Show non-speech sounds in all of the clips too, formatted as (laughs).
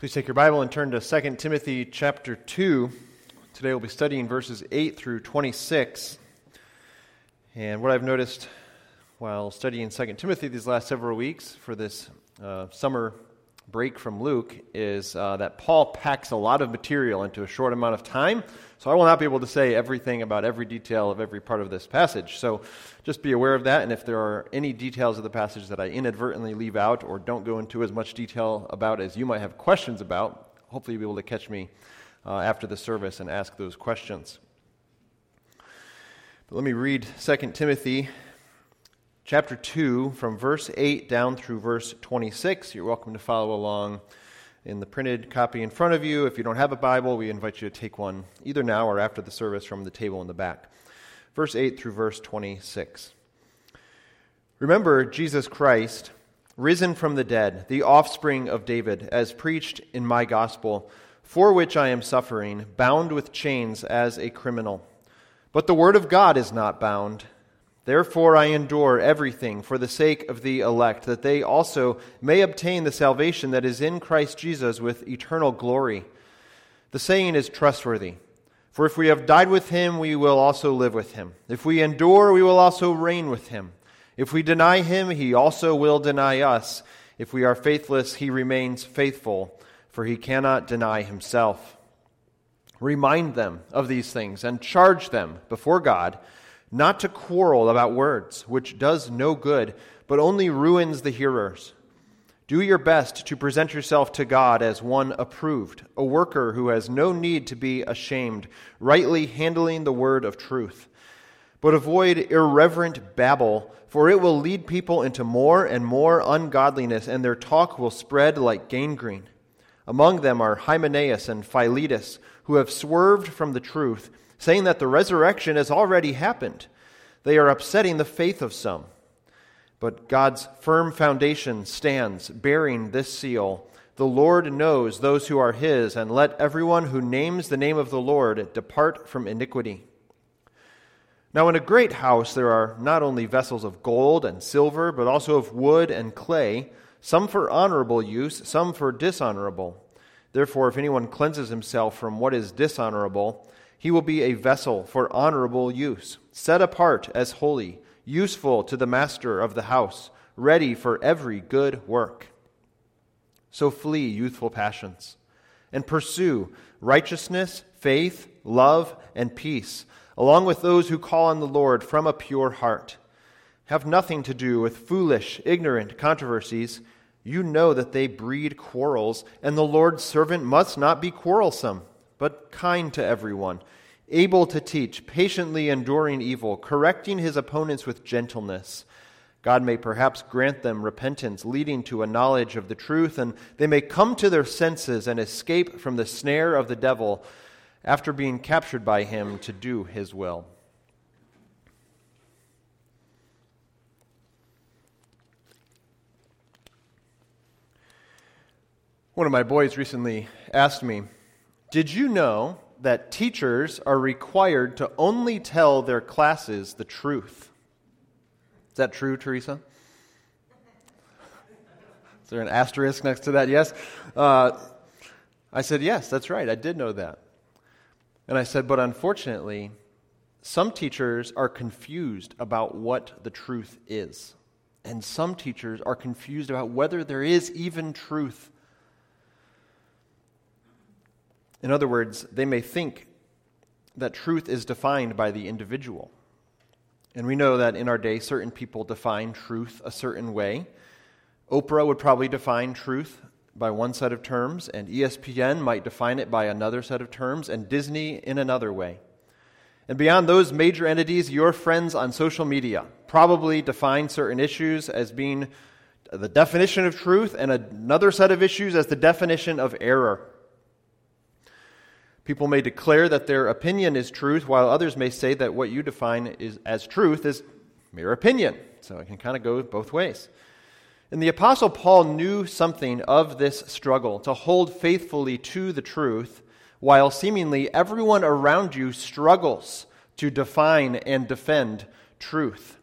Please take your Bible and turn to 2 Timothy chapter 2. Today we'll be studying verses 8 through 26. And what I've noticed while studying 2 Timothy these last several weeks for this uh, summer break from Luke is uh, that Paul packs a lot of material into a short amount of time. So I will not be able to say everything about every detail of every part of this passage. So just be aware of that. And if there are any details of the passage that I inadvertently leave out or don't go into as much detail about as you might have questions about, hopefully you'll be able to catch me uh, after the service and ask those questions. But let me read 2 Timothy chapter 2 from verse 8 down through verse 26. You're welcome to follow along in the printed copy in front of you. If you don't have a Bible, we invite you to take one either now or after the service from the table in the back. Verse 8 through verse 26. Remember Jesus Christ, risen from the dead, the offspring of David, as preached in my gospel, for which I am suffering, bound with chains as a criminal. But the word of God is not bound. Therefore, I endure everything for the sake of the elect, that they also may obtain the salvation that is in Christ Jesus with eternal glory. The saying is trustworthy. For if we have died with him, we will also live with him. If we endure, we will also reign with him. If we deny him, he also will deny us. If we are faithless, he remains faithful, for he cannot deny himself. Remind them of these things and charge them before God not to quarrel about words, which does no good, but only ruins the hearers. Do your best to present yourself to God as one approved, a worker who has no need to be ashamed, rightly handling the word of truth. But avoid irreverent babble, for it will lead people into more and more ungodliness, and their talk will spread like gangrene. Among them are Hymenaeus and Philetus, who have swerved from the truth saying that the resurrection has already happened. They are upsetting the faith of some. But God's firm foundation stands, bearing this seal The Lord knows those who are his, and let everyone who names the name of the Lord depart from iniquity. Now, in a great house, there are not only vessels of gold and silver, but also of wood and clay, some for honorable use, some for dishonorable. Therefore, if anyone cleanses himself from what is dishonorable, he will be a vessel for honorable use, set apart as holy, useful to the master of the house, ready for every good work. So flee youthful passions and pursue righteousness, faith, love, and peace, along with those who call on the Lord from a pure heart. Have nothing to do with foolish, ignorant controversies. You know that they breed quarrels, and the Lord's servant must not be quarrelsome but kind to everyone, able to teach, patiently enduring evil, correcting his opponents with gentleness. God may perhaps grant them repentance, leading to a knowledge of the truth, and they may come to their senses and escape from the snare of the devil after being captured by him to do his will. One of my boys recently asked me, did you know that teachers are required to only tell their classes the truth? Is that true, Teresa? Is there an asterisk next to that? Yes. Uh, I said, Yes, that's right. I did know that. And I said, But unfortunately, some teachers are confused about what the truth is. And some teachers are confused about whether there is even truth. In other words, they may think that truth is defined by the individual. And we know that in our day, certain people define truth a certain way. Oprah would probably define truth by one set of terms, and ESPN might define it by another set of terms, and Disney in another way. And beyond those major entities, your friends on social media probably define certain issues as being the definition of truth, and another set of issues as the definition of error. People may declare that their opinion is truth, while others may say that what you define is, as truth is mere opinion. So it can kind of go both ways. And the Apostle Paul knew something of this struggle to hold faithfully to the truth, while seemingly everyone around you struggles to define and defend truth.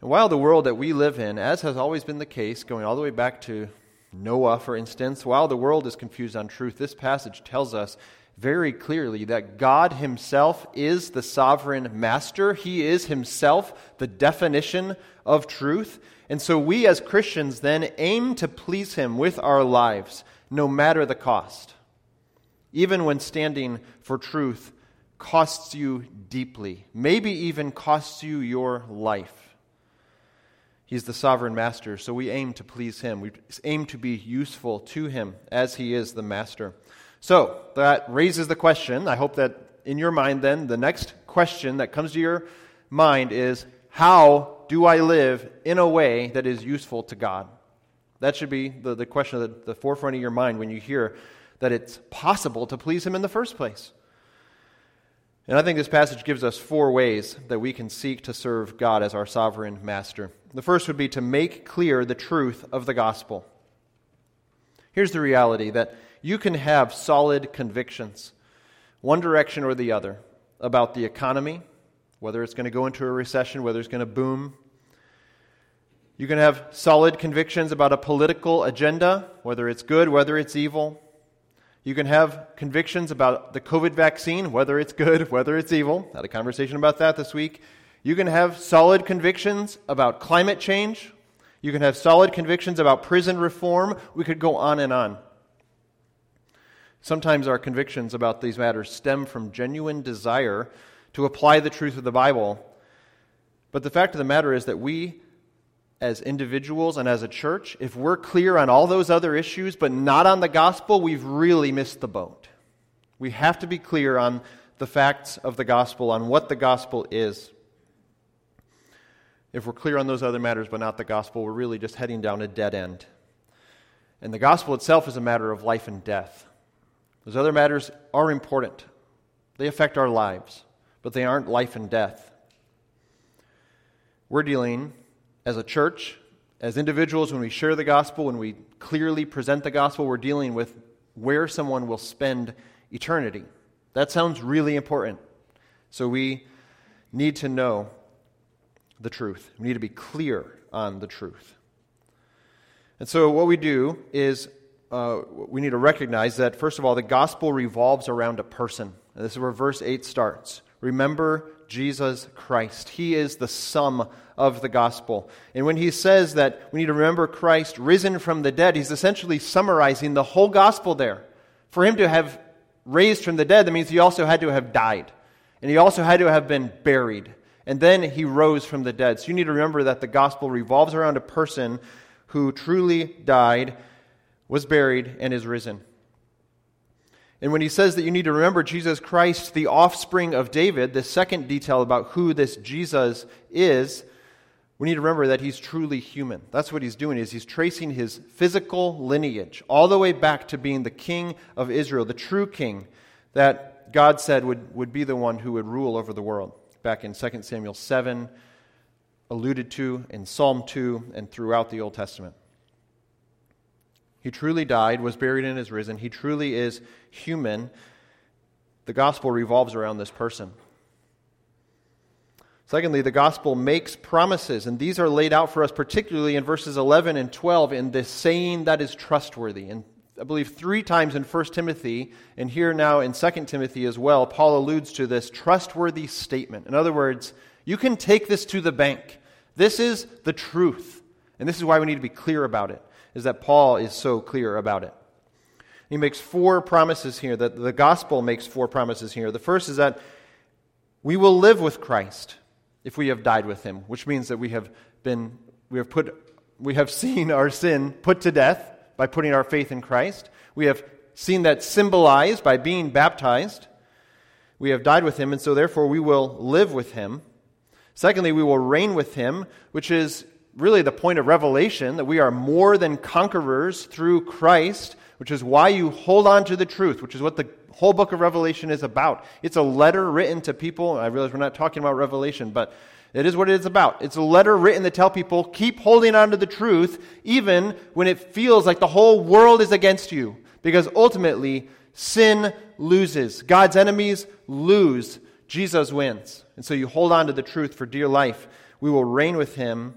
And while the world that we live in, as has always been the case, going all the way back to Noah, for instance, while the world is confused on truth, this passage tells us very clearly that God Himself is the sovereign master. He is Himself the definition of truth. And so we as Christians then aim to please Him with our lives, no matter the cost. Even when standing for truth costs you deeply, maybe even costs you your life. He's the sovereign master, so we aim to please him. We aim to be useful to him as he is the master. So that raises the question. I hope that in your mind, then, the next question that comes to your mind is how do I live in a way that is useful to God? That should be the, the question at the forefront of your mind when you hear that it's possible to please Him in the first place. And I think this passage gives us four ways that we can seek to serve God as our sovereign master. The first would be to make clear the truth of the gospel. Here's the reality that you can have solid convictions, one direction or the other, about the economy, whether it's going to go into a recession, whether it's going to boom. You can have solid convictions about a political agenda, whether it's good, whether it's evil. You can have convictions about the COVID vaccine, whether it's good, (laughs) whether it's evil. Had a conversation about that this week. You can have solid convictions about climate change. You can have solid convictions about prison reform. We could go on and on. Sometimes our convictions about these matters stem from genuine desire to apply the truth of the Bible. But the fact of the matter is that we, as individuals and as a church, if we're clear on all those other issues but not on the gospel, we've really missed the boat. We have to be clear on the facts of the gospel, on what the gospel is. If we're clear on those other matters but not the gospel, we're really just heading down a dead end. And the gospel itself is a matter of life and death. Those other matters are important, they affect our lives, but they aren't life and death. We're dealing as a church, as individuals, when we share the gospel, when we clearly present the gospel, we're dealing with where someone will spend eternity. That sounds really important. So we need to know the truth. We need to be clear on the truth. And so, what we do is uh, we need to recognize that, first of all, the gospel revolves around a person. And this is where verse 8 starts. Remember Jesus Christ. He is the sum of the gospel. And when he says that we need to remember Christ risen from the dead, he's essentially summarizing the whole gospel there. For him to have raised from the dead, that means he also had to have died. And he also had to have been buried and then he rose from the dead. So you need to remember that the gospel revolves around a person who truly died, was buried, and is risen. And when he says that you need to remember Jesus Christ, the offspring of David, the second detail about who this Jesus is, we need to remember that he's truly human. That's what he's doing is he's tracing his physical lineage all the way back to being the king of Israel, the true king that God said would, would be the one who would rule over the world back in 2 Samuel 7, alluded to in Psalm 2, and throughout the Old Testament. He truly died, was buried, and is risen. He truly is human. The gospel revolves around this person. Secondly, the gospel makes promises, and these are laid out for us particularly in verses 11 and 12 in this saying that is trustworthy. And I believe, three times in 1 Timothy, and here now in 2 Timothy as well, Paul alludes to this trustworthy statement. In other words, you can take this to the bank. This is the truth. And this is why we need to be clear about it, is that Paul is so clear about it. He makes four promises here, that the gospel makes four promises here. The first is that we will live with Christ if we have died with him, which means that we have been, we have put, we have (laughs) seen our sin put to death by putting our faith in Christ. We have seen that symbolized by being baptized. We have died with him, and so therefore we will live with him. Secondly, we will reign with him, which is really the point of Revelation that we are more than conquerors through Christ, which is why you hold on to the truth, which is what the whole book of Revelation is about. It's a letter written to people. I realize we're not talking about Revelation, but it is what it is about. It's a letter written to tell people keep holding on to the truth, even when it feels like the whole world is against you. Because ultimately, sin loses. God's enemies lose. Jesus wins. And so you hold on to the truth for dear life. We will reign with him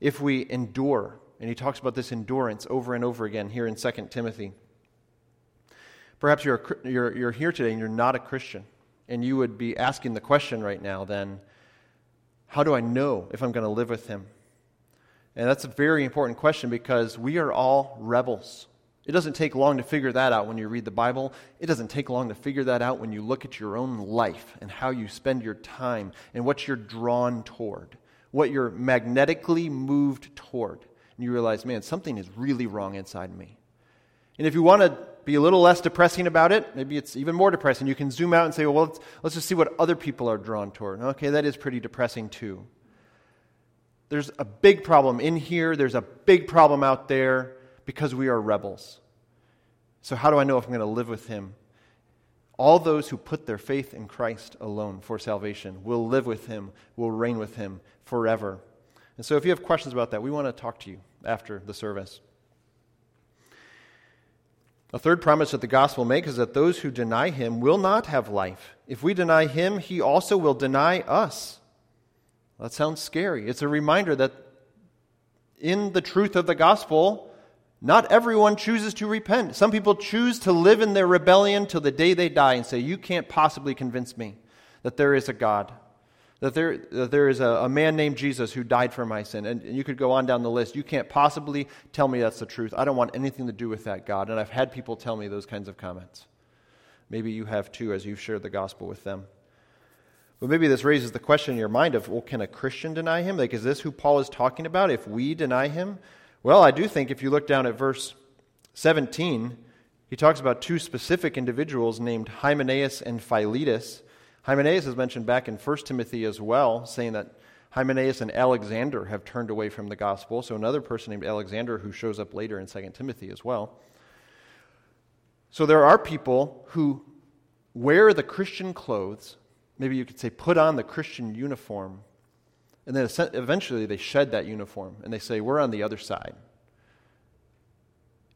if we endure And he talks about this endurance over and over again here in 2 Timothy. Perhaps you're, you're, you're here today and you're not a Christian, and you would be asking the question right now then, how do I know if I'm going to live with him? And that's a very important question because we are all rebels. It doesn't take long to figure that out when you read the Bible. It doesn't take long to figure that out when you look at your own life and how you spend your time and what you're drawn toward, what you're magnetically moved toward. And you realize, man, something is really wrong inside me. And if you want to be a little less depressing about it, maybe it's even more depressing. You can zoom out and say, well, let's, let's just see what other people are drawn toward. Okay, that is pretty depressing too. There's a big problem in here, there's a big problem out there because we are rebels. So, how do I know if I'm going to live with him? All those who put their faith in Christ alone for salvation will live with him, will reign with him forever. And so, if you have questions about that, we want to talk to you after the service. A third promise that the gospel makes is that those who deny him will not have life. If we deny him, he also will deny us. That sounds scary. It's a reminder that in the truth of the gospel, not everyone chooses to repent. Some people choose to live in their rebellion till the day they die and say, You can't possibly convince me that there is a God that there, that there is a, a, man named Jesus who died for my sin. And, and you could go on down the list. You can't possibly tell me that's the truth. I don't want anything to do with that, God. And I've had people tell me those kinds of comments. Maybe you have too, as you've shared the gospel with them. But maybe this raises the question in your mind of, well, can a Christian deny him? Like, is this who Paul is talking about if we deny him? Well, I do think if you look down at verse 17, he talks about two specific individuals named Hymenaeus and Philetus Hymenaeus is mentioned back in 1 Timothy as well, saying that Hymenaeus and Alexander have turned away from the gospel. So another person named Alexander who shows up later in 2 Timothy as well. So there are people who wear the Christian clothes, maybe you could say put on the Christian uniform, and then eventually they shed that uniform and they say, We're on the other side.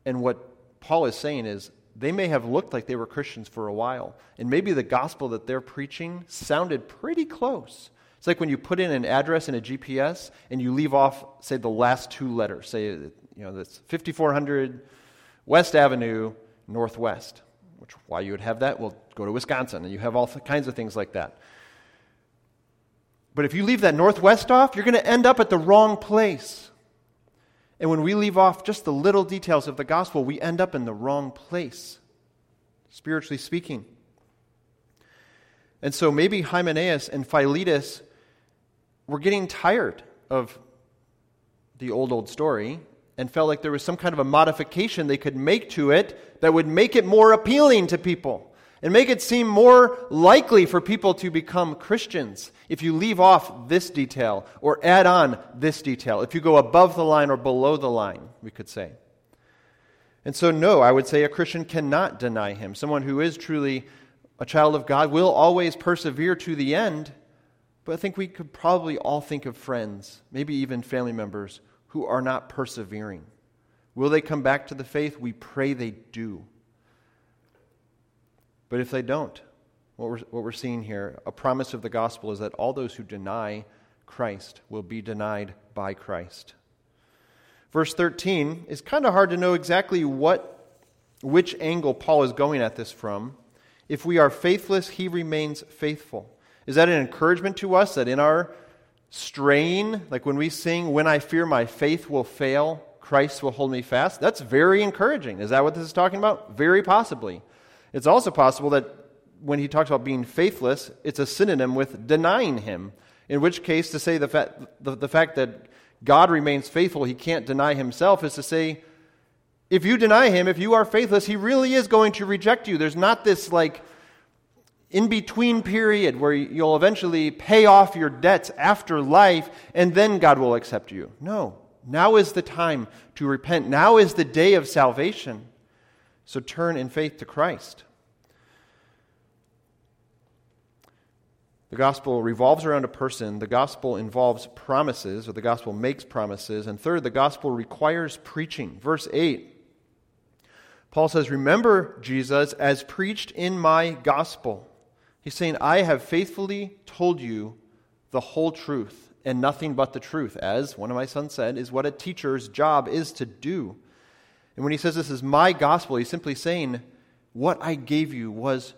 And what Paul is saying is, they may have looked like they were Christians for a while. And maybe the gospel that they're preaching sounded pretty close. It's like when you put in an address in a GPS and you leave off, say, the last two letters. Say, you know, that's 5400 West Avenue, Northwest. Which, why you would have that? Well, go to Wisconsin, and you have all kinds of things like that. But if you leave that Northwest off, you're going to end up at the wrong place. And when we leave off just the little details of the gospel, we end up in the wrong place, spiritually speaking. And so maybe Hymenaeus and Philetus were getting tired of the old, old story and felt like there was some kind of a modification they could make to it that would make it more appealing to people and make it seem more likely for people to become Christians if you leave off this detail or add on this detail, if you go above the line or below the line, we could say. And so, no, I would say a Christian cannot deny him. Someone who is truly a child of God will always persevere to the end. But I think we could probably all think of friends, maybe even family members, who are not persevering. Will they come back to the faith? We pray they do. But if they don't, what we're, what we're seeing here, a promise of the gospel is that all those who deny Christ will be denied by Christ. Verse 13 is kind of hard to know exactly what, which angle Paul is going at this from. If we are faithless, he remains faithful. Is that an encouragement to us that in our straying, like when we sing, When I fear my faith will fail, Christ will hold me fast? That's very encouraging. Is that what this is talking about? Very possibly. It's also possible that when he talks about being faithless, it's a synonym with denying him. In which case, to say the, fa- the, the fact that God remains faithful, he can't deny himself, is to say, if you deny him, if you are faithless, he really is going to reject you. There's not this like in between period where you'll eventually pay off your debts after life and then God will accept you. No. Now is the time to repent. Now is the day of salvation. So turn in faith to Christ. The gospel revolves around a person. The gospel involves promises, or the gospel makes promises. And third, the gospel requires preaching. Verse 8, Paul says, Remember Jesus as preached in my gospel. He's saying, I have faithfully told you the whole truth. and nothing but the truth, as one of my sons said, is what a teacher's job is to do. And when he says this is my gospel, he's simply saying, What I gave you was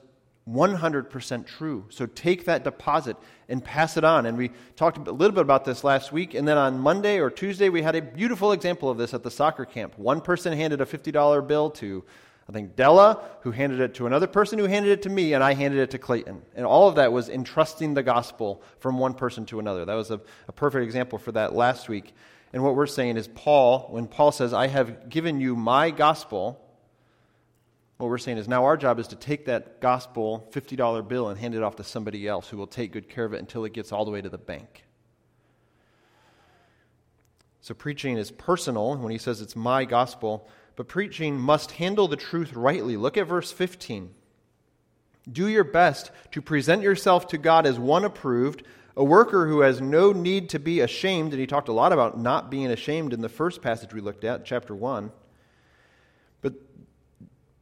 100% true. So take that deposit and pass it on. And we talked a little bit about this last week. And then on Monday or Tuesday, we had a beautiful example of this at the soccer camp. One person handed a $50 bill to, I think, Della, who handed it to another person who handed it to me, and I handed it to Clayton. And all of that was entrusting the gospel from one person to another. That was a, a perfect example for that last week. And what we're saying is, Paul, when Paul says, I have given you my gospel, what we're saying is now our job is to take that gospel $50 bill and hand it off to somebody else who will take good care of it until it gets all the way to the bank. So preaching is personal when he says it's my gospel, but preaching must handle the truth rightly. Look at verse 15. Do your best to present yourself to God as one approved, a worker who has no need to be ashamed. And he talked a lot about not being ashamed in the first passage we looked at, chapter 1.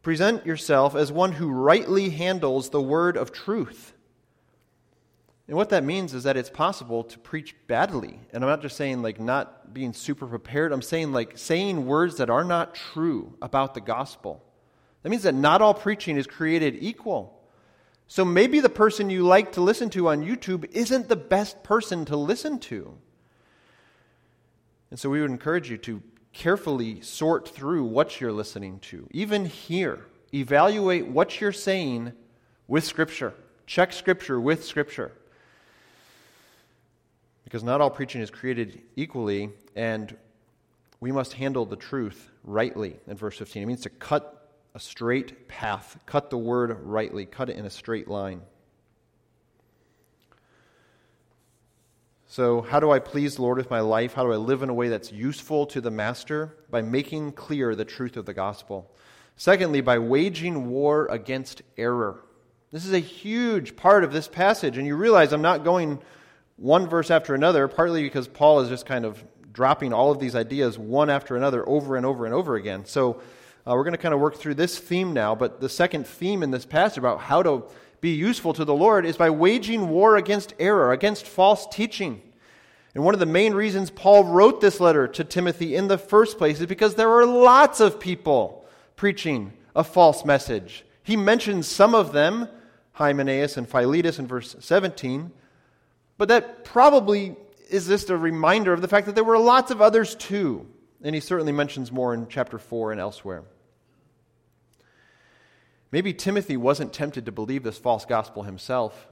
Present yourself as one who rightly handles the word of truth. And what that means is that it's possible to preach badly. And I'm not just saying like not being super prepared, I'm saying like saying words that are not true about the gospel. That means that not all preaching is created equal. So maybe the person you like to listen to on YouTube isn't the best person to listen to. And so we would encourage you to carefully sort through what you're listening to. Even here, evaluate what you're saying with Scripture. Check Scripture with Scripture. Because not all preaching is created equally, and we must handle the truth rightly in verse 15. It means to cut a straight path, cut the word rightly, cut it in a straight line. So, how do I please the Lord with my life? How do I live in a way that's useful to the master? By making clear the truth of the gospel. Secondly, by waging war against error. This is a huge part of this passage, and you realize I'm not going one verse after another, partly because Paul is just kind of dropping all of these ideas one after another over and over and over again. So, uh, we're going to kind of work through this theme now, but the second theme in this passage about how to be useful to the Lord is by waging war against error, against false teaching. And one of the main reasons Paul wrote this letter to Timothy in the first place is because there were lots of people preaching a false message. He mentions some of them, Hymenaeus and Philetus in verse 17, but that probably is just a reminder of the fact that there were lots of others too. And he certainly mentions more in chapter 4 and elsewhere. Maybe Timothy wasn't tempted to believe this false gospel himself.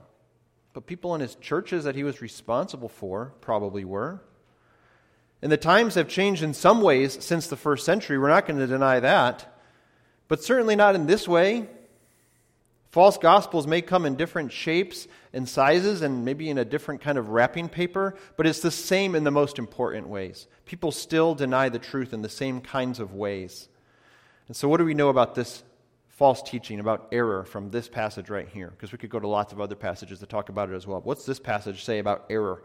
But people in his churches that he was responsible for probably were. And the times have changed in some ways since the first century. We're not going to deny that. But certainly not in this way. False gospels may come in different shapes and sizes and maybe in a different kind of wrapping paper, but it's the same in the most important ways. People still deny the truth in the same kinds of ways. And so, what do we know about this false teaching about error from this passage right here, because we could go to lots of other passages to talk about it as well. What's this passage say about error?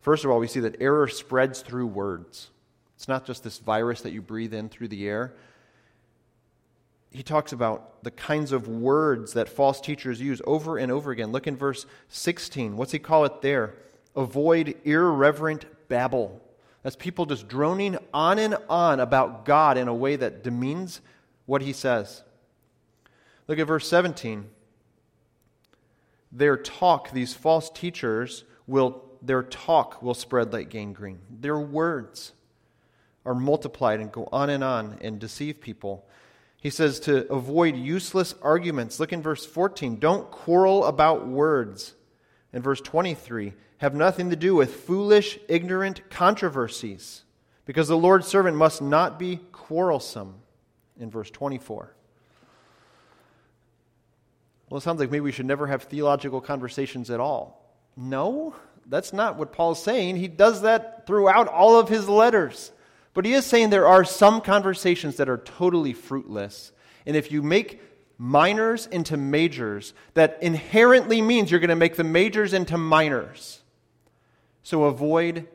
First of all, we see that error spreads through words. It's not just this virus that you breathe in through the air. He talks about the kinds of words that false teachers use over and over again. Look in verse 16. What's he call it there? Avoid irreverent babble. That's people just droning on and on about God in a way that demeans what he says. Look at verse 17. Their talk, these false teachers, will, their talk will spread like gangrene. Their words are multiplied and go on and on and deceive people. He says to avoid useless arguments. Look in verse 14. Don't quarrel about words. In verse 23, have nothing to do with foolish, ignorant controversies, because the Lord's servant must not be quarrelsome. In verse 24. Well, it sounds like maybe we should never have theological conversations at all. No, that's not what Paul's saying. He does that throughout all of his letters. But he is saying there are some conversations that are totally fruitless. And if you make minors into majors, that inherently means you're going to make the majors into minors. So avoid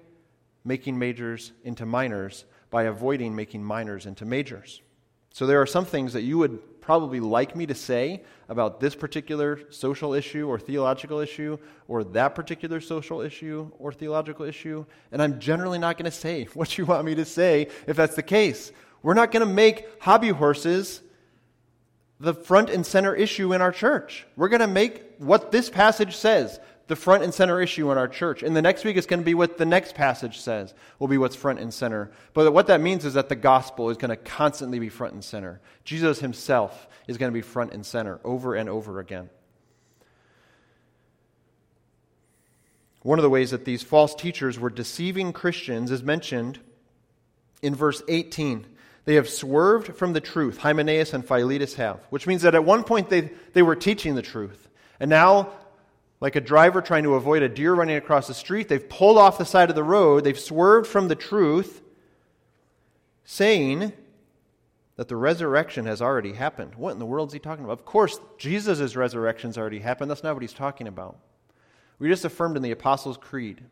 making majors into minors by avoiding making minors into majors. So there are some things that you would probably like me to say about this particular social issue or theological issue or that particular social issue or theological issue, and I'm generally not going to say (laughs) what you want me to say if that's the case. We're not going to make hobby horses the front and center issue in our church. We're going to make what this passage says the front and center issue in our church. And the next week, it's going to be what the next passage says, will be what's front and center. But what that means is that the gospel is going to constantly be front and center. Jesus himself is going to be front and center over and over again. One of the ways that these false teachers were deceiving Christians is mentioned in verse 18. They have swerved from the truth, Hymenaeus and Philetus have, which means that at one point they, they were teaching the truth. And now, like a driver trying to avoid a deer running across the street, they've pulled off the side of the road, they've swerved from the truth, saying that the resurrection has already happened. What in the world is he talking about? Of course, Jesus' resurrection's already happened. That's not what he's talking about. We just affirmed in the Apostles' Creed,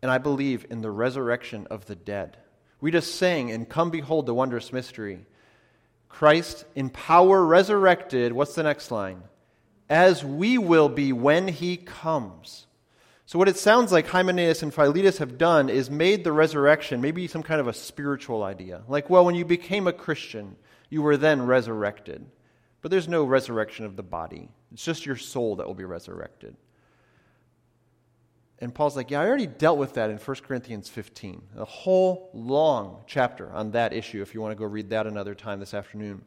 and I believe in the resurrection of the dead. We just sang, and come behold the wondrous mystery. Christ in power resurrected. What's the next line? As we will be when he comes. So, what it sounds like Hymenaeus and Philetus have done is made the resurrection maybe some kind of a spiritual idea. Like, well, when you became a Christian, you were then resurrected. But there's no resurrection of the body, it's just your soul that will be resurrected. And Paul's like, Yeah, I already dealt with that in 1 Corinthians 15. A whole long chapter on that issue if you want to go read that another time this afternoon.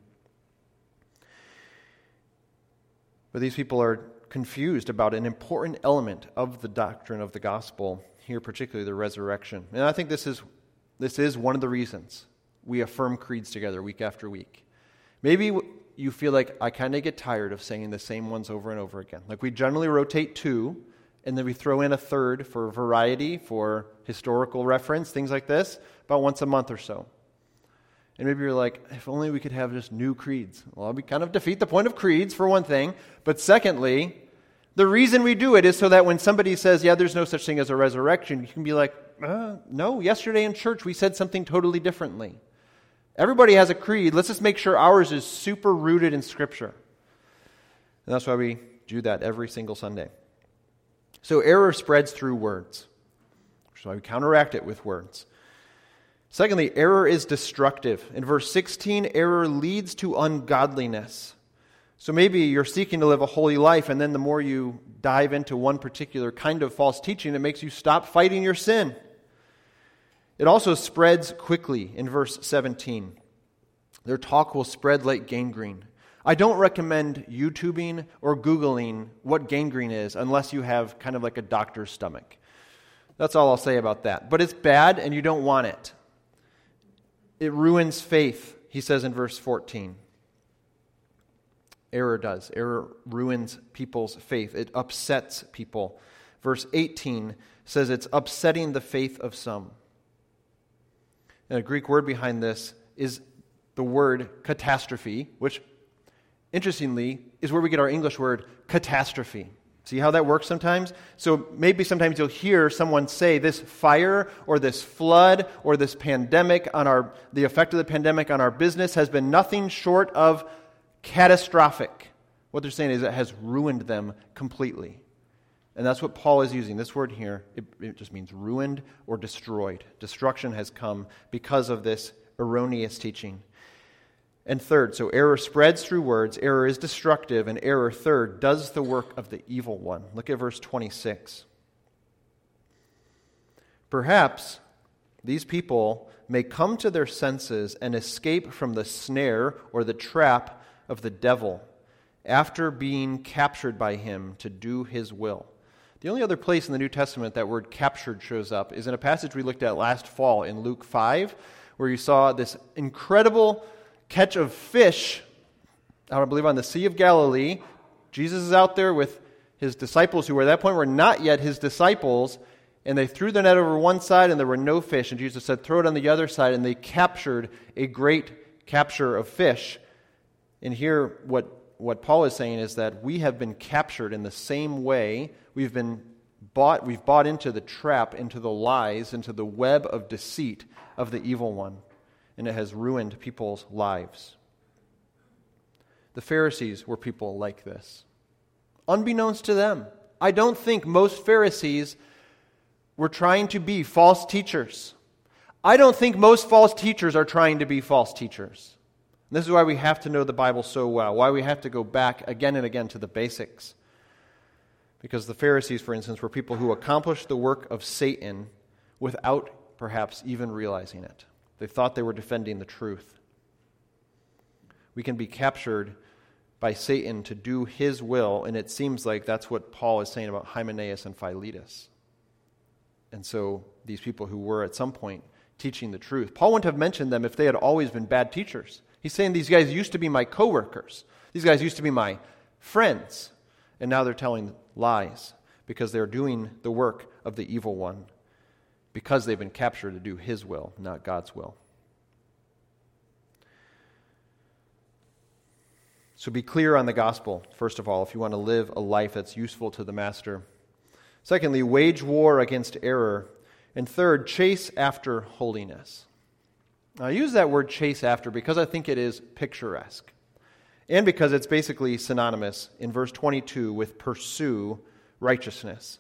But these people are confused about an important element of the doctrine of the gospel, here particularly the resurrection. And I think this is, this is one of the reasons we affirm creeds together week after week. Maybe you feel like I kind of get tired of saying the same ones over and over again. Like we generally rotate two and then we throw in a third for variety, for historical reference, things like this, about once a month or so. And maybe you're like, if only we could have just new creeds. Well, we kind of defeat the point of creeds, for one thing. But secondly, the reason we do it is so that when somebody says, yeah, there's no such thing as a resurrection, you can be like, uh, no, yesterday in church we said something totally differently. Everybody has a creed. Let's just make sure ours is super rooted in Scripture. And that's why we do that every single Sunday. So error spreads through words. So we counteract it with words. Secondly, error is destructive. In verse 16, error leads to ungodliness. So maybe you're seeking to live a holy life, and then the more you dive into one particular kind of false teaching, it makes you stop fighting your sin. It also spreads quickly in verse 17. Their talk will spread like gangrene. I don't recommend YouTubing or Googling what gangrene is unless you have kind of like a doctor's stomach. That's all I'll say about that. But it's bad and you don't want it. It ruins faith, he says in verse 14. Error does. Error ruins people's faith, it upsets people. Verse 18 says it's upsetting the faith of some. And a Greek word behind this is the word catastrophe, which interestingly, is where we get our English word catastrophe. See how that works sometimes? So maybe sometimes you'll hear someone say this fire or this flood or this pandemic on our, the effect of the pandemic on our business has been nothing short of catastrophic. What they're saying is it has ruined them completely. And that's what Paul is using. This word here, it, it just means ruined or destroyed. Destruction has come because of this erroneous teaching. And third, so error spreads through words, error is destructive, and error, third, does the work of the evil one. Look at verse 26. Perhaps these people may come to their senses and escape from the snare or the trap of the devil after being captured by him to do his will. The only other place in the New Testament that word captured shows up is in a passage we looked at last fall in Luke 5, where you saw this incredible catch of fish, I believe on the Sea of Galilee. Jesus is out there with his disciples, who at that point were not yet his disciples, and they threw the net over one side and there were no fish. And Jesus said, Throw it on the other side, and they captured a great capture of fish. And here, what, what Paul is saying is that we have been captured in the same way. We've been bought, we've bought into the trap, into the lies, into the web of deceit of the evil one. And it has ruined people's lives. The Pharisees were people like this. Unbeknownst to them, I don't think most Pharisees were trying to be false teachers. I don't think most false teachers are trying to be false teachers. And this is why we have to know the Bible so well, why we have to go back again and again to the basics. Because the Pharisees, for instance, were people who accomplished the work of Satan without perhaps even realizing it. They thought they were defending the truth. We can be captured by Satan to do his will, and it seems like that's what Paul is saying about Hymenaeus and Philetus. And so these people who were at some point teaching the truth, Paul wouldn't have mentioned them if they had always been bad teachers. He's saying these guys used to be my coworkers. These guys used to be my friends. And now they're telling lies because they're doing the work of the evil one because they've been captured to do his will, not God's will. So be clear on the gospel, first of all, if you want to live a life that's useful to the master. Secondly, wage war against error. And third, chase after holiness. Now, I use that word chase after because I think it is picturesque. And because it's basically synonymous in verse 22 with pursue righteousness.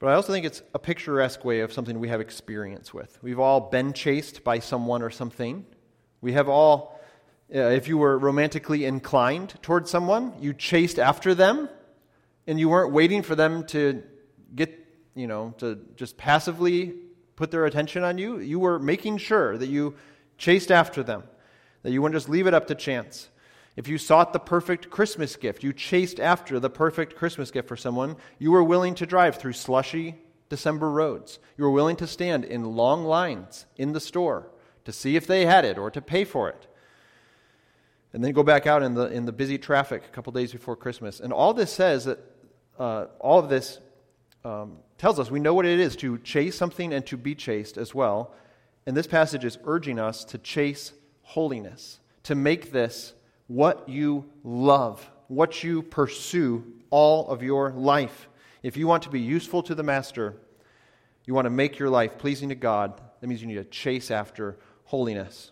But I also think it's a picturesque way of something we have experience with. We've all been chased by someone or something. We have all, uh, if you were romantically inclined towards someone, you chased after them and you weren't waiting for them to get, you know, to just passively put their attention on you. You were making sure that you chased after them, that you wouldn't just leave it up to chance. If you sought the perfect Christmas gift, you chased after the perfect Christmas gift for someone, you were willing to drive through slushy December roads. You were willing to stand in long lines in the store to see if they had it or to pay for it and then go back out in the, in the busy traffic a couple days before Christmas. And all this says that uh, all of this um, tells us we know what it is to chase something and to be chased as well. And this passage is urging us to chase holiness, to make this what you love, what you pursue all of your life. If you want to be useful to the Master, you want to make your life pleasing to God, that means you need to chase after holiness.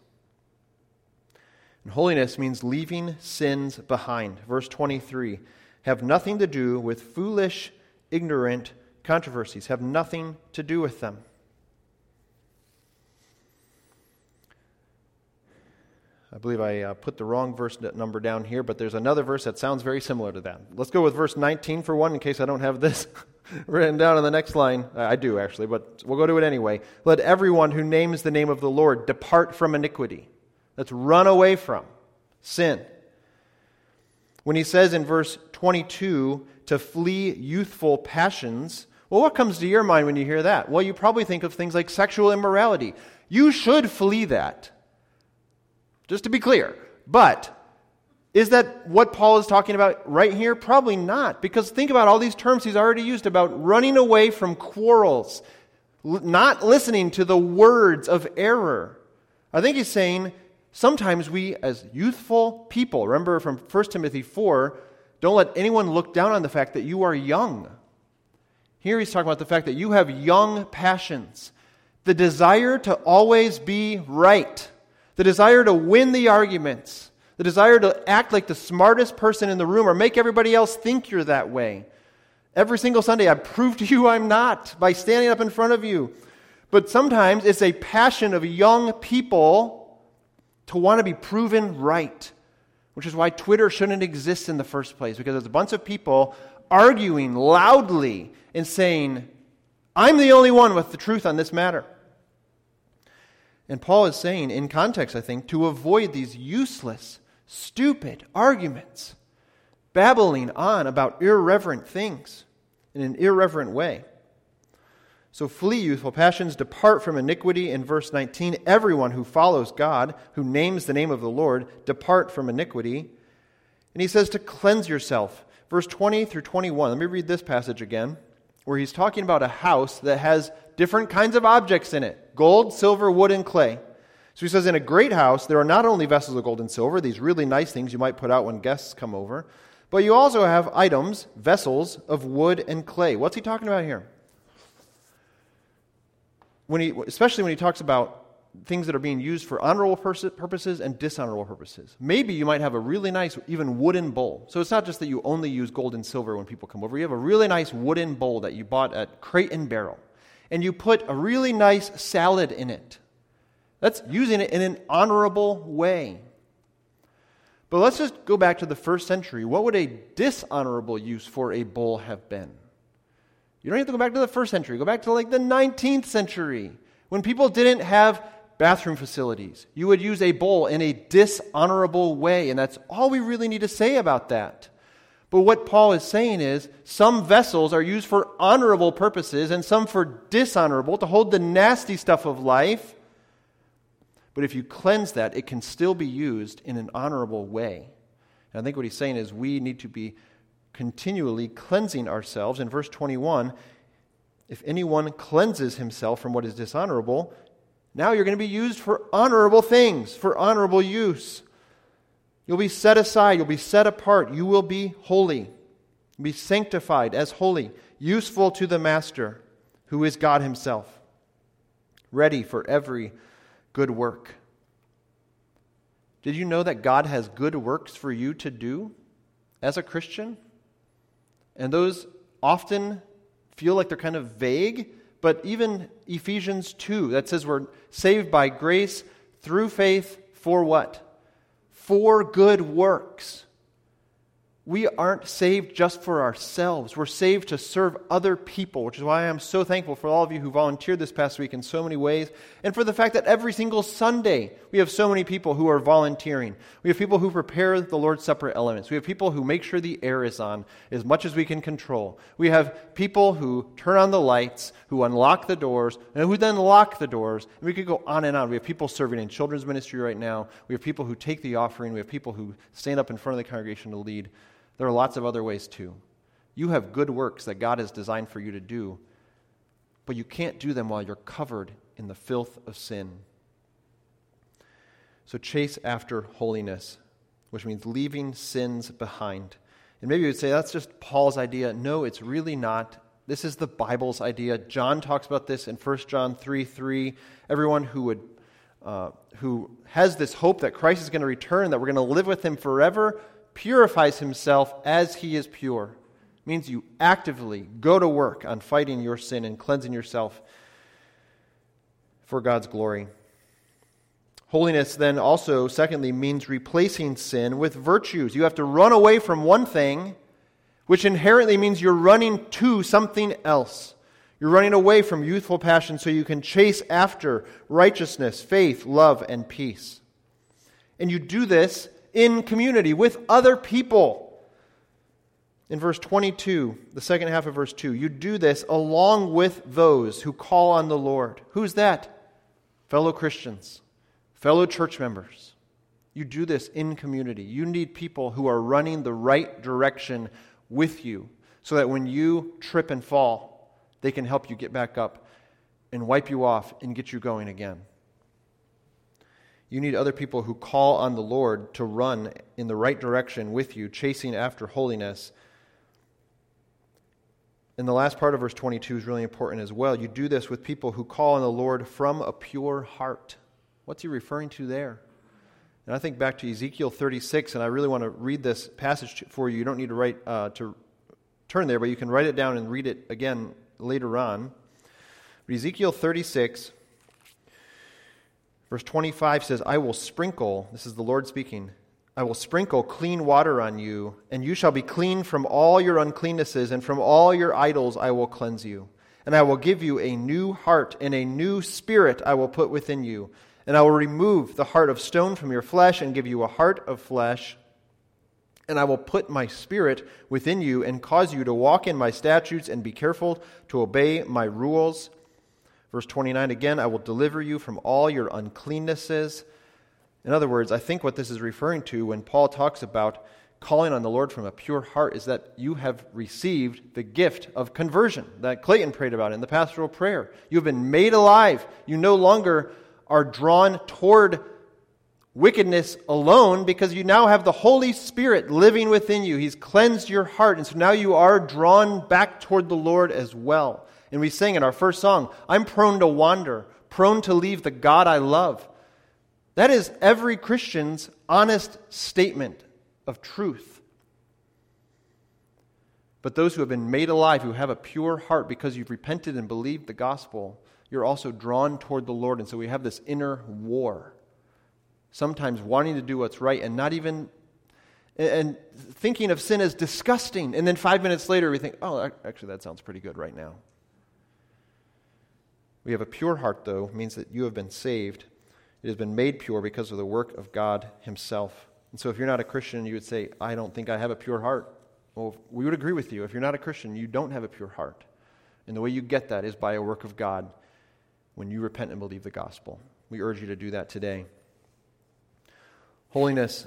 And holiness means leaving sins behind. Verse 23 have nothing to do with foolish, ignorant controversies, have nothing to do with them. I believe I uh, put the wrong verse number down here, but there's another verse that sounds very similar to that. Let's go with verse 19 for one, in case I don't have this (laughs) written down on the next line. I do, actually, but we'll go to it anyway. Let everyone who names the name of the Lord depart from iniquity. Let's run away from sin. When he says in verse 22 to flee youthful passions, well, what comes to your mind when you hear that? Well, you probably think of things like sexual immorality. You should flee that. Just to be clear. But is that what Paul is talking about right here? Probably not. Because think about all these terms he's already used about running away from quarrels, not listening to the words of error. I think he's saying sometimes we, as youthful people, remember from 1 Timothy 4, don't let anyone look down on the fact that you are young. Here he's talking about the fact that you have young passions, the desire to always be right, the desire to win the arguments, the desire to act like the smartest person in the room or make everybody else think you're that way. Every single Sunday, I prove to (laughs) you I'm not by standing up in front of you. But sometimes it's a passion of young people to want to be proven right, which is why Twitter shouldn't exist in the first place, because there's a bunch of people arguing loudly and saying, I'm the only one with the truth on this matter. And Paul is saying, in context, I think, to avoid these useless, stupid arguments, babbling on about irreverent things in an irreverent way. So flee youthful passions, depart from iniquity in verse 19. Everyone who follows God, who names the name of the Lord, depart from iniquity. And he says to cleanse yourself. Verse 20 through 21. Let me read this passage again, where he's talking about a house that has different kinds of objects in it gold, silver, wood, and clay. So he says, In a great house, there are not only vessels of gold and silver, these really nice things you might put out when guests come over, but you also have items, vessels of wood and clay. What's he talking about here? when he, especially when he talks about things that are being used for honorable purposes and dishonorable purposes. Maybe you might have a really nice, even wooden bowl. So it's not just that you only use gold and silver when people come over. You have a really nice wooden bowl that you bought at Crate and Barrel, and you put a really nice salad in it. That's using it in an honorable way. But let's just go back to the first century. What would a dishonorable use for a bowl have been? You don't have to go back to the first century. Go back to like the 19th century when people didn't have bathroom facilities. You would use a bowl in a dishonorable way, and that's all we really need to say about that. But what Paul is saying is some vessels are used for honorable purposes and some for dishonorable to hold the nasty stuff of life. But if you cleanse that, it can still be used in an honorable way. And I think what he's saying is we need to be continually cleansing ourselves. In verse 21, if anyone cleanses himself from what is dishonorable, now you're going to be used for honorable things, for honorable use. You'll be set aside, you'll be set apart, you will be holy, be sanctified as holy, useful to the Master, who is God Himself, ready for every good work. Did you know that God has good works for you to do as a Christian? And those often feel like they're kind of vague, but even Ephesians 2 that says we're saved by grace through faith for what? For good works we aren't saved just for ourselves. We're saved to serve other people, which is why I'm so thankful for all of you who volunteered this past week in so many ways, and for the fact that every single Sunday we have so many people who are volunteering. We have people who prepare the Lord's Supper elements. We have people who make sure the air is on as much as we can control. We have people who turn on the lights, who unlock the doors, and who then lock the doors. And we could go on and on. We have people serving in children's ministry right now. We have people who take the offering. We have people who stand up in front of the congregation to lead. There are lots of other ways too. You have good works that God has designed for you to do, but you can't do them while you're covered in the filth of sin. So chase after holiness, which means leaving sins behind. And maybe you would say that's just Paul's idea. No, it's really not. This is the Bible's idea. John talks about this in 1 John 3 3. Everyone who would uh, who has this hope that Christ is going to return, that we're going to live with him forever, purifies himself as he is pure. It means you actively go to work on fighting your sin and cleansing yourself for God's glory. Holiness then also, secondly, means replacing sin with virtues. You have to run away from one thing, which inherently means you're running to something else. You're running away from youthful passion so you can chase after righteousness, faith, love, and peace. And you do this in community with other people. In verse 22, the second half of verse 2, you do this along with those who call on the Lord. Who's that? Fellow Christians, fellow church members. You do this in community. You need people who are running the right direction with you so that when you trip and fall, they can help you get back up and wipe you off and get you going again. You need other people who call on the Lord to run in the right direction with you, chasing after holiness. And the last part of verse 22 is really important as well. You do this with people who call on the Lord from a pure heart. What's he referring to there? And I think back to Ezekiel 36, and I really want to read this passage for you. You don't need to write uh, to turn there, but you can write it down and read it again later on. Ezekiel 36, Verse 25 says, I will sprinkle, this is the Lord speaking, I will sprinkle clean water on you, and you shall be clean from all your uncleannesses, and from all your idols I will cleanse you. And I will give you a new heart, and a new spirit I will put within you. And I will remove the heart of stone from your flesh, and give you a heart of flesh. And I will put my spirit within you, and cause you to walk in my statutes, and be careful to obey my rules. Verse 29 again, I will deliver you from all your uncleannesses. In other words, I think what this is referring to when Paul talks about calling on the Lord from a pure heart is that you have received the gift of conversion that Clayton prayed about in the pastoral prayer. You have been made alive. You no longer are drawn toward wickedness alone because you now have the Holy Spirit living within you. He's cleansed your heart, and so now you are drawn back toward the Lord as well. And we sang in our first song, I'm prone to wander, prone to leave the God I love. That is every Christian's honest statement of truth. But those who have been made alive, who have a pure heart because you've repented and believed the gospel, you're also drawn toward the Lord. And so we have this inner war. Sometimes wanting to do what's right and not even, and thinking of sin as disgusting. And then five minutes later, we think, oh, actually, that sounds pretty good right now. We have a pure heart, though, means that you have been saved. It has been made pure because of the work of God Himself. And so if you're not a Christian, you would say, I don't think I have a pure heart. Well, we would agree with you. If you're not a Christian, you don't have a pure heart. And the way you get that is by a work of God when you repent and believe the gospel. We urge you to do that today. Holiness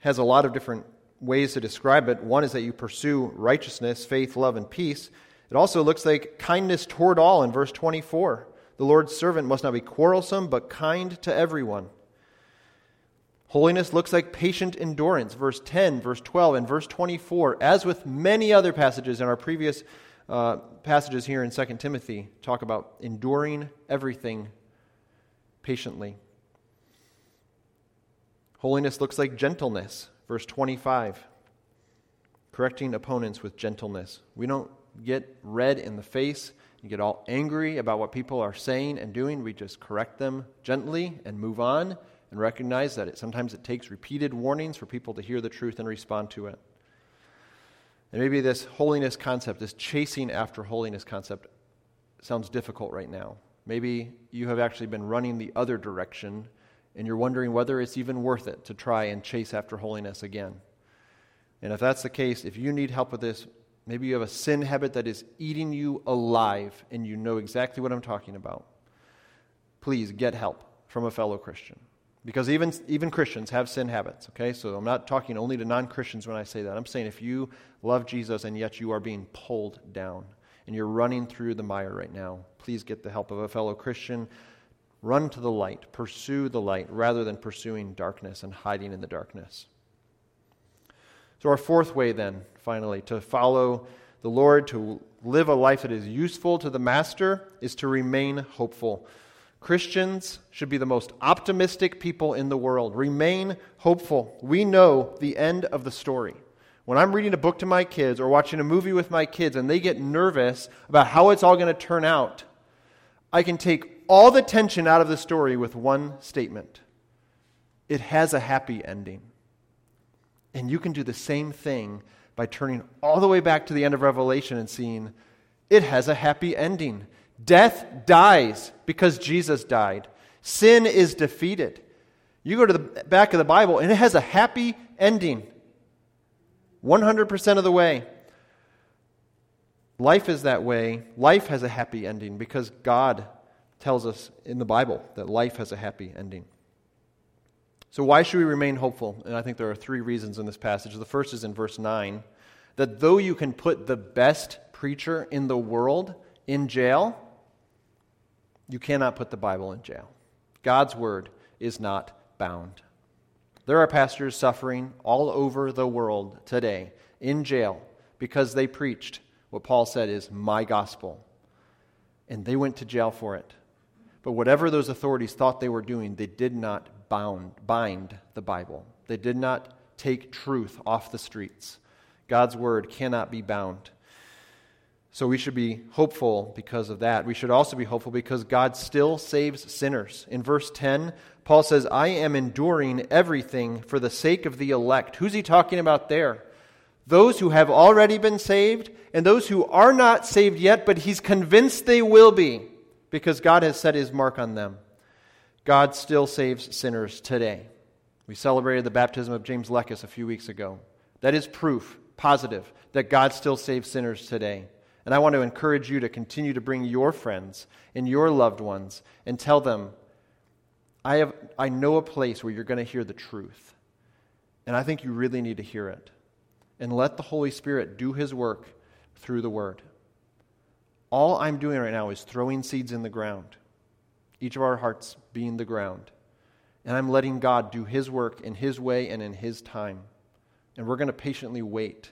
has a lot of different ways to describe it. One is that you pursue righteousness, faith, love, and peace. It also looks like kindness toward all in verse 24. The Lord's servant must not be quarrelsome, but kind to everyone. Holiness looks like patient endurance, verse 10, verse 12, and verse 24, as with many other passages in our previous uh, passages here in 2 Timothy, talk about enduring everything patiently. Holiness looks like gentleness, verse 25, correcting opponents with gentleness. We don't get red in the face and get all angry about what people are saying and doing. We just correct them gently and move on and recognize that it, sometimes it takes repeated warnings for people to hear the truth and respond to it. And maybe this holiness concept, this chasing after holiness concept, sounds difficult right now. Maybe you have actually been running the other direction and you're wondering whether it's even worth it to try and chase after holiness again. And if that's the case, if you need help with this, Maybe you have a sin habit that is eating you alive and you know exactly what I'm talking about. Please get help from a fellow Christian. Because even, even Christians have sin habits, okay? So I'm not talking only to non Christians when I say that. I'm saying if you love Jesus and yet you are being pulled down and you're running through the mire right now, please get the help of a fellow Christian. Run to the light, pursue the light rather than pursuing darkness and hiding in the darkness. So, our fourth way, then, finally, to follow the Lord, to live a life that is useful to the Master, is to remain hopeful. Christians should be the most optimistic people in the world. Remain hopeful. We know the end of the story. When I'm reading a book to my kids or watching a movie with my kids and they get nervous about how it's all going to turn out, I can take all the tension out of the story with one statement it has a happy ending. And you can do the same thing by turning all the way back to the end of Revelation and seeing it has a happy ending. Death dies because Jesus died, sin is defeated. You go to the back of the Bible and it has a happy ending 100% of the way. Life is that way. Life has a happy ending because God tells us in the Bible that life has a happy ending. So, why should we remain hopeful? And I think there are three reasons in this passage. The first is in verse 9 that though you can put the best preacher in the world in jail, you cannot put the Bible in jail. God's word is not bound. There are pastors suffering all over the world today in jail because they preached what Paul said is my gospel. And they went to jail for it. But whatever those authorities thought they were doing, they did not bound, bind the Bible. They did not take truth off the streets. God's word cannot be bound. So we should be hopeful because of that. We should also be hopeful because God still saves sinners. In verse 10, Paul says, I am enduring everything for the sake of the elect. Who's he talking about there? Those who have already been saved and those who are not saved yet, but he's convinced they will be because God has set his mark on them. God still saves sinners today. We celebrated the baptism of James Leckis a few weeks ago. That is proof, positive, that God still saves sinners today. And I want to encourage you to continue to bring your friends and your loved ones and tell them, I, have, I know a place where you're going to hear the truth. And I think you really need to hear it. And let the Holy Spirit do his work through the Word. All I'm doing right now is throwing seeds in the ground each of our hearts being the ground. And I'm letting God do His work in His way and in His time. And we're going to patiently wait.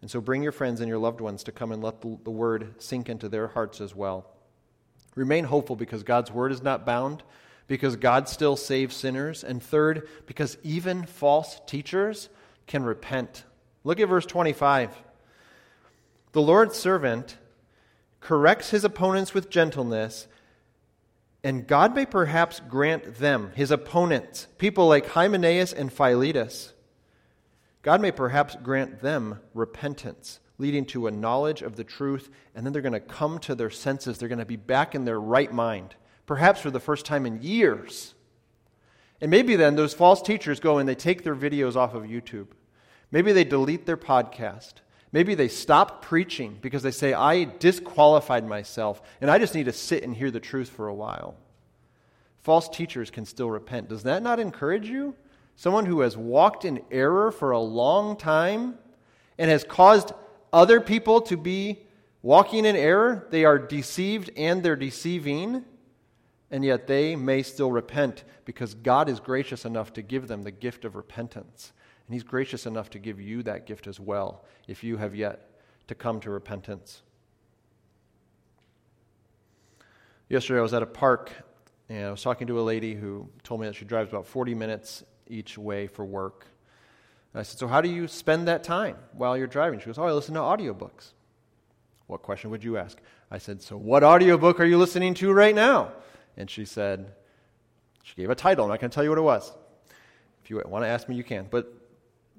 And so bring your friends and your loved ones to come and let the, the word sink into their hearts as well. Remain hopeful because God's word is not bound, because God still saves sinners, and third, because even false teachers can repent. Look at verse 25. The Lord's servant corrects his opponents with gentleness, and God may perhaps grant them, his opponents, people like Hymenaeus and Philetus, God may perhaps grant them repentance, leading to a knowledge of the truth, and then they're going to come to their senses. They're going to be back in their right mind, perhaps for the first time in years. And maybe then those false teachers go and they take their videos off of YouTube. Maybe they delete their podcast. Maybe they stop preaching because they say, I disqualified myself and I just need to sit and hear the truth for a while. False teachers can still repent. Does that not encourage you? Someone who has walked in error for a long time and has caused other people to be walking in error, they are deceived and they're deceiving, and yet they may still repent because God is gracious enough to give them the gift of repentance. And He's gracious enough to give you that gift as well if you have yet to come to repentance. Yesterday, I was at a park and I was talking to a lady who told me that she drives about 40 minutes each way for work. And I said, So, how do you spend that time while you're driving? She goes, Oh, I listen to audiobooks. What question would you ask? I said, So, what audiobook are you listening to right now? And she said, She gave a title. I'm not going to tell you what it was. If you want to ask me, you can. But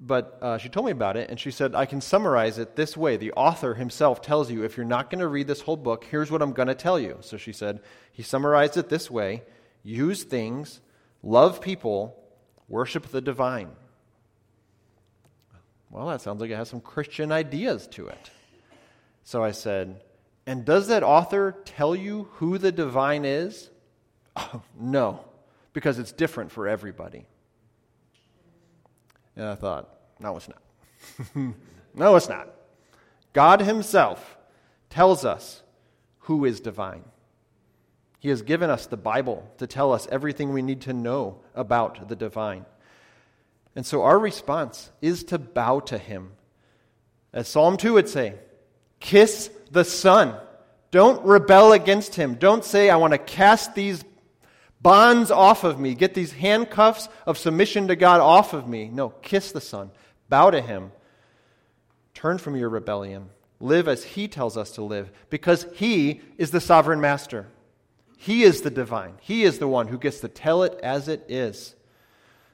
but uh, she told me about it, and she said, I can summarize it this way. The author himself tells you, if you're not going to read this whole book, here's what I'm going to tell you. So she said, he summarized it this way use things, love people, worship the divine. Well, that sounds like it has some Christian ideas to it. So I said, And does that author tell you who the divine is? Oh, (laughs) no, because it's different for everybody. And I thought, no, it's not. (laughs) no, it's not. God Himself tells us who is divine. He has given us the Bible to tell us everything we need to know about the divine. And so our response is to bow to Him. As Psalm 2 would say, kiss the Son. Don't rebel against Him. Don't say, I want to cast these bonds off of me, get these handcuffs of submission to God off of me. No, kiss the Son, bow to Him, turn from your rebellion, live as He tells us to live, because He is the sovereign master. He is the divine. He is the one who gets to tell it as it is.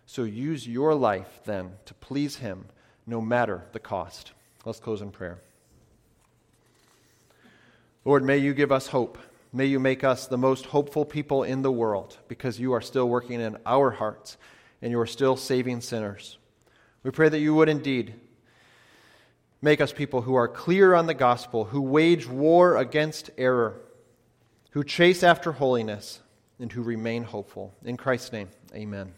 So use your life then to please Him, no matter the cost. Let's close in prayer. Lord, may you give us hope. May you make us the most hopeful people in the world because you are still working in our hearts and you are still saving sinners. We pray that you would indeed make us people who are clear on the gospel, who wage war against error, who chase after holiness, and who remain hopeful. In Christ's name, amen.